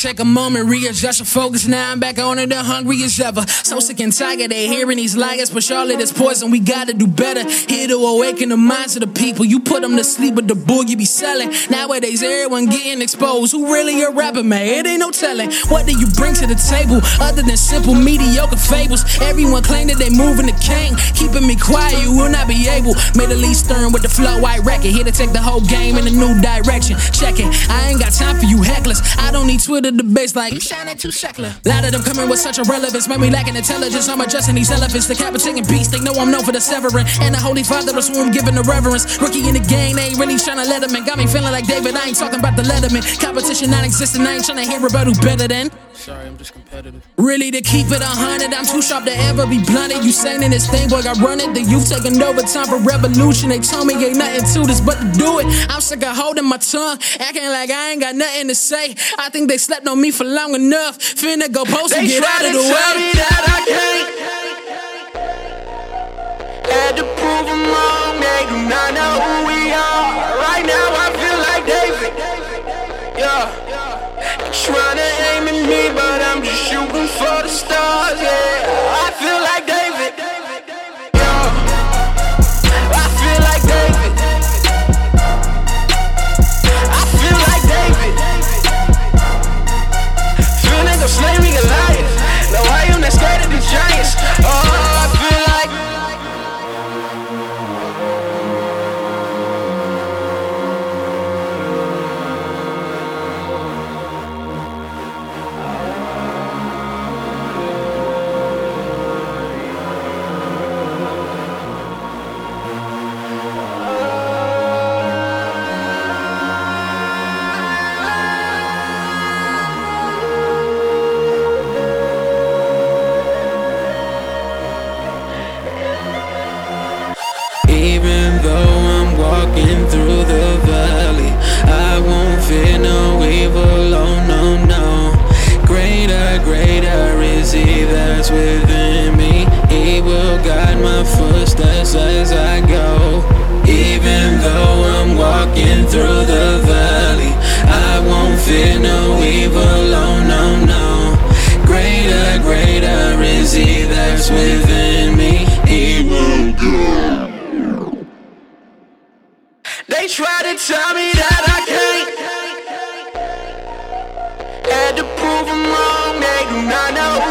take a moment, readjust your focus. Now I'm back on it, the hungry as ever. So sick and tired, they hearing these liars, but Charlotte is poison. We gotta do better. Here to awaken the minds of the people. You put them to sleep with the bull you be selling. Nowadays, everyone getting exposed. Who really a rapper, man? It ain't no telling. What do you bring to the table other than simple, mediocre fables? Everyone claim that they moving the king. Keeping me quiet, you will not be able. Made a least stern with the flow, I reckon. Here to take the whole game in a new direction. Check it, I ain't got time for you hecklers. I don't need Twitter debates like you shining too secular. Lot of them coming with such irrelevance, make me lacking intelligence. I'm adjusting these elephants, decapitating beasts. They know I'm known for the severing. And the Holy Father is who I'm giving the reverence. Rookie in the game, they ain't really trying to let him in. Got me feeling like David, I ain't talking about the Letterman. Competition not existing, I ain't trying to hear about who better than. Sorry, I'm just competitive. Really to keep it a hundred, I'm too sharp to ever be blunted. You saying in this thing, boy, I run it. The youth taking over time for revolution. They told me ain't nothing to this but to do it. I'm sick of holding my tongue, acting like I ain't got nothing to say. I think they slept on me for long enough. Finna go post and They get out of to the tell me way. that I can't. Had to prove them wrong. They do not know who we are. Right now I feel like David. Yeah. They tryna They try to tell me that I can't. Had to prove them wrong, they do not know.